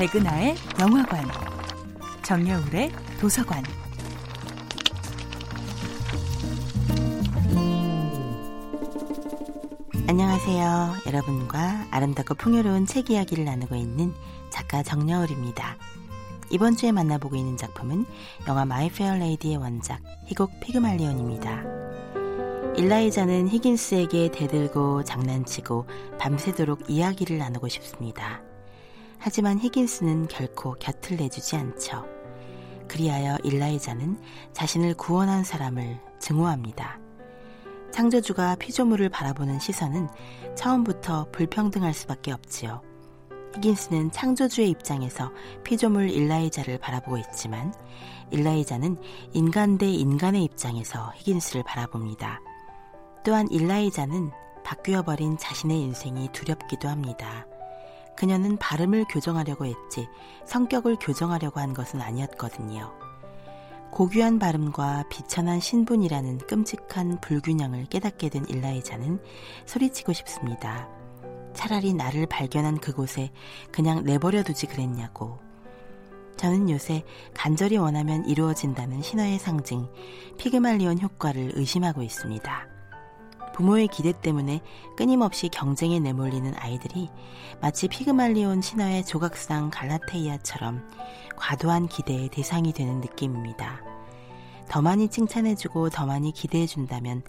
백은하의 영화관, 정여울의 도서관. 안녕하세요. 여러분과 아름답고 풍요로운 책 이야기를 나누고 있는 작가 정여울입니다. 이번 주에 만나보고 있는 작품은 영화 마이 페어 레이디의 원작 희곡 피그말리온입니다. 일라이자는 히긴스에게 대들고 장난치고 밤새도록 이야기를 나누고 싶습니다. 하지만 히긴스는 결코 곁을 내주지 않죠. 그리하여 일라이자는 자신을 구원한 사람을 증오합니다. 창조주가 피조물을 바라보는 시선은 처음부터 불평등할 수밖에 없지요. 히긴스는 창조주의 입장에서 피조물 일라이자를 바라보고 있지만 일라이자는 인간 대 인간의 입장에서 히긴스를 바라봅니다. 또한 일라이자는 바뀌어버린 자신의 인생이 두렵기도 합니다. 그녀는 발음을 교정하려고 했지 성격을 교정하려고 한 것은 아니었거든요. 고귀한 발음과 비천한 신분이라는 끔찍한 불균형을 깨닫게 된 일라이자는 소리치고 싶습니다. 차라리 나를 발견한 그곳에 그냥 내버려 두지 그랬냐고. 저는 요새 간절히 원하면 이루어진다는 신화의 상징 피그말리온 효과를 의심하고 있습니다. 부모의 기대 때문에 끊임없이 경쟁에 내몰리는 아이들이 마치 피그말리온 신화의 조각상 갈라테이아처럼 과도한 기대의 대상이 되는 느낌입니다. 더 많이 칭찬해주고 더 많이 기대해준다면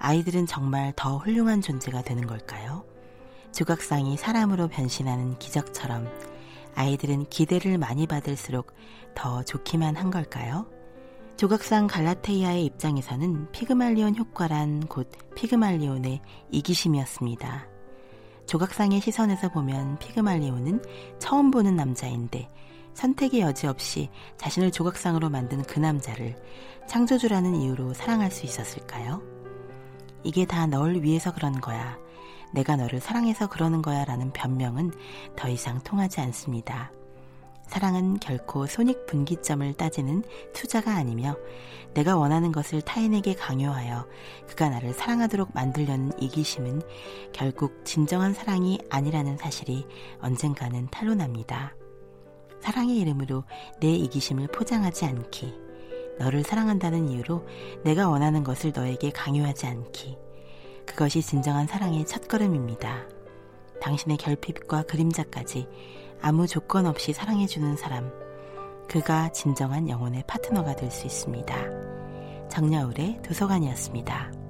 아이들은 정말 더 훌륭한 존재가 되는 걸까요? 조각상이 사람으로 변신하는 기적처럼 아이들은 기대를 많이 받을수록 더 좋기만 한 걸까요? 조각상 갈라테이아의 입장에서는 피그말리온 효과란 곧 피그말리온의 이기심이었습니다. 조각상의 시선에서 보면 피그말리온은 처음 보는 남자인데 선택의 여지 없이 자신을 조각상으로 만든 그 남자를 창조주라는 이유로 사랑할 수 있었을까요? 이게 다 널 위해서 그런 거야. 내가 너를 사랑해서 그러는 거야 라는 변명은 더 이상 통하지 않습니다. 사랑은 결코 손익 분기점을 따지는 투자가 아니며 내가 원하는 것을 타인에게 강요하여 그가 나를 사랑하도록 만들려는 이기심은 결국 진정한 사랑이 아니라는 사실이 언젠가는 탄로납니다. 사랑의 이름으로 내 이기심을 포장하지 않기, 너를 사랑한다는 이유로 내가 원하는 것을 너에게 강요하지 않기, 그것이 진정한 사랑의 첫걸음입니다. 당신의 결핍과 그림자까지 아무 조건 없이 사랑해주는 사람, 그가 진정한 영혼의 파트너가 될 수 있습니다. 정여울의 도서관이었습니다.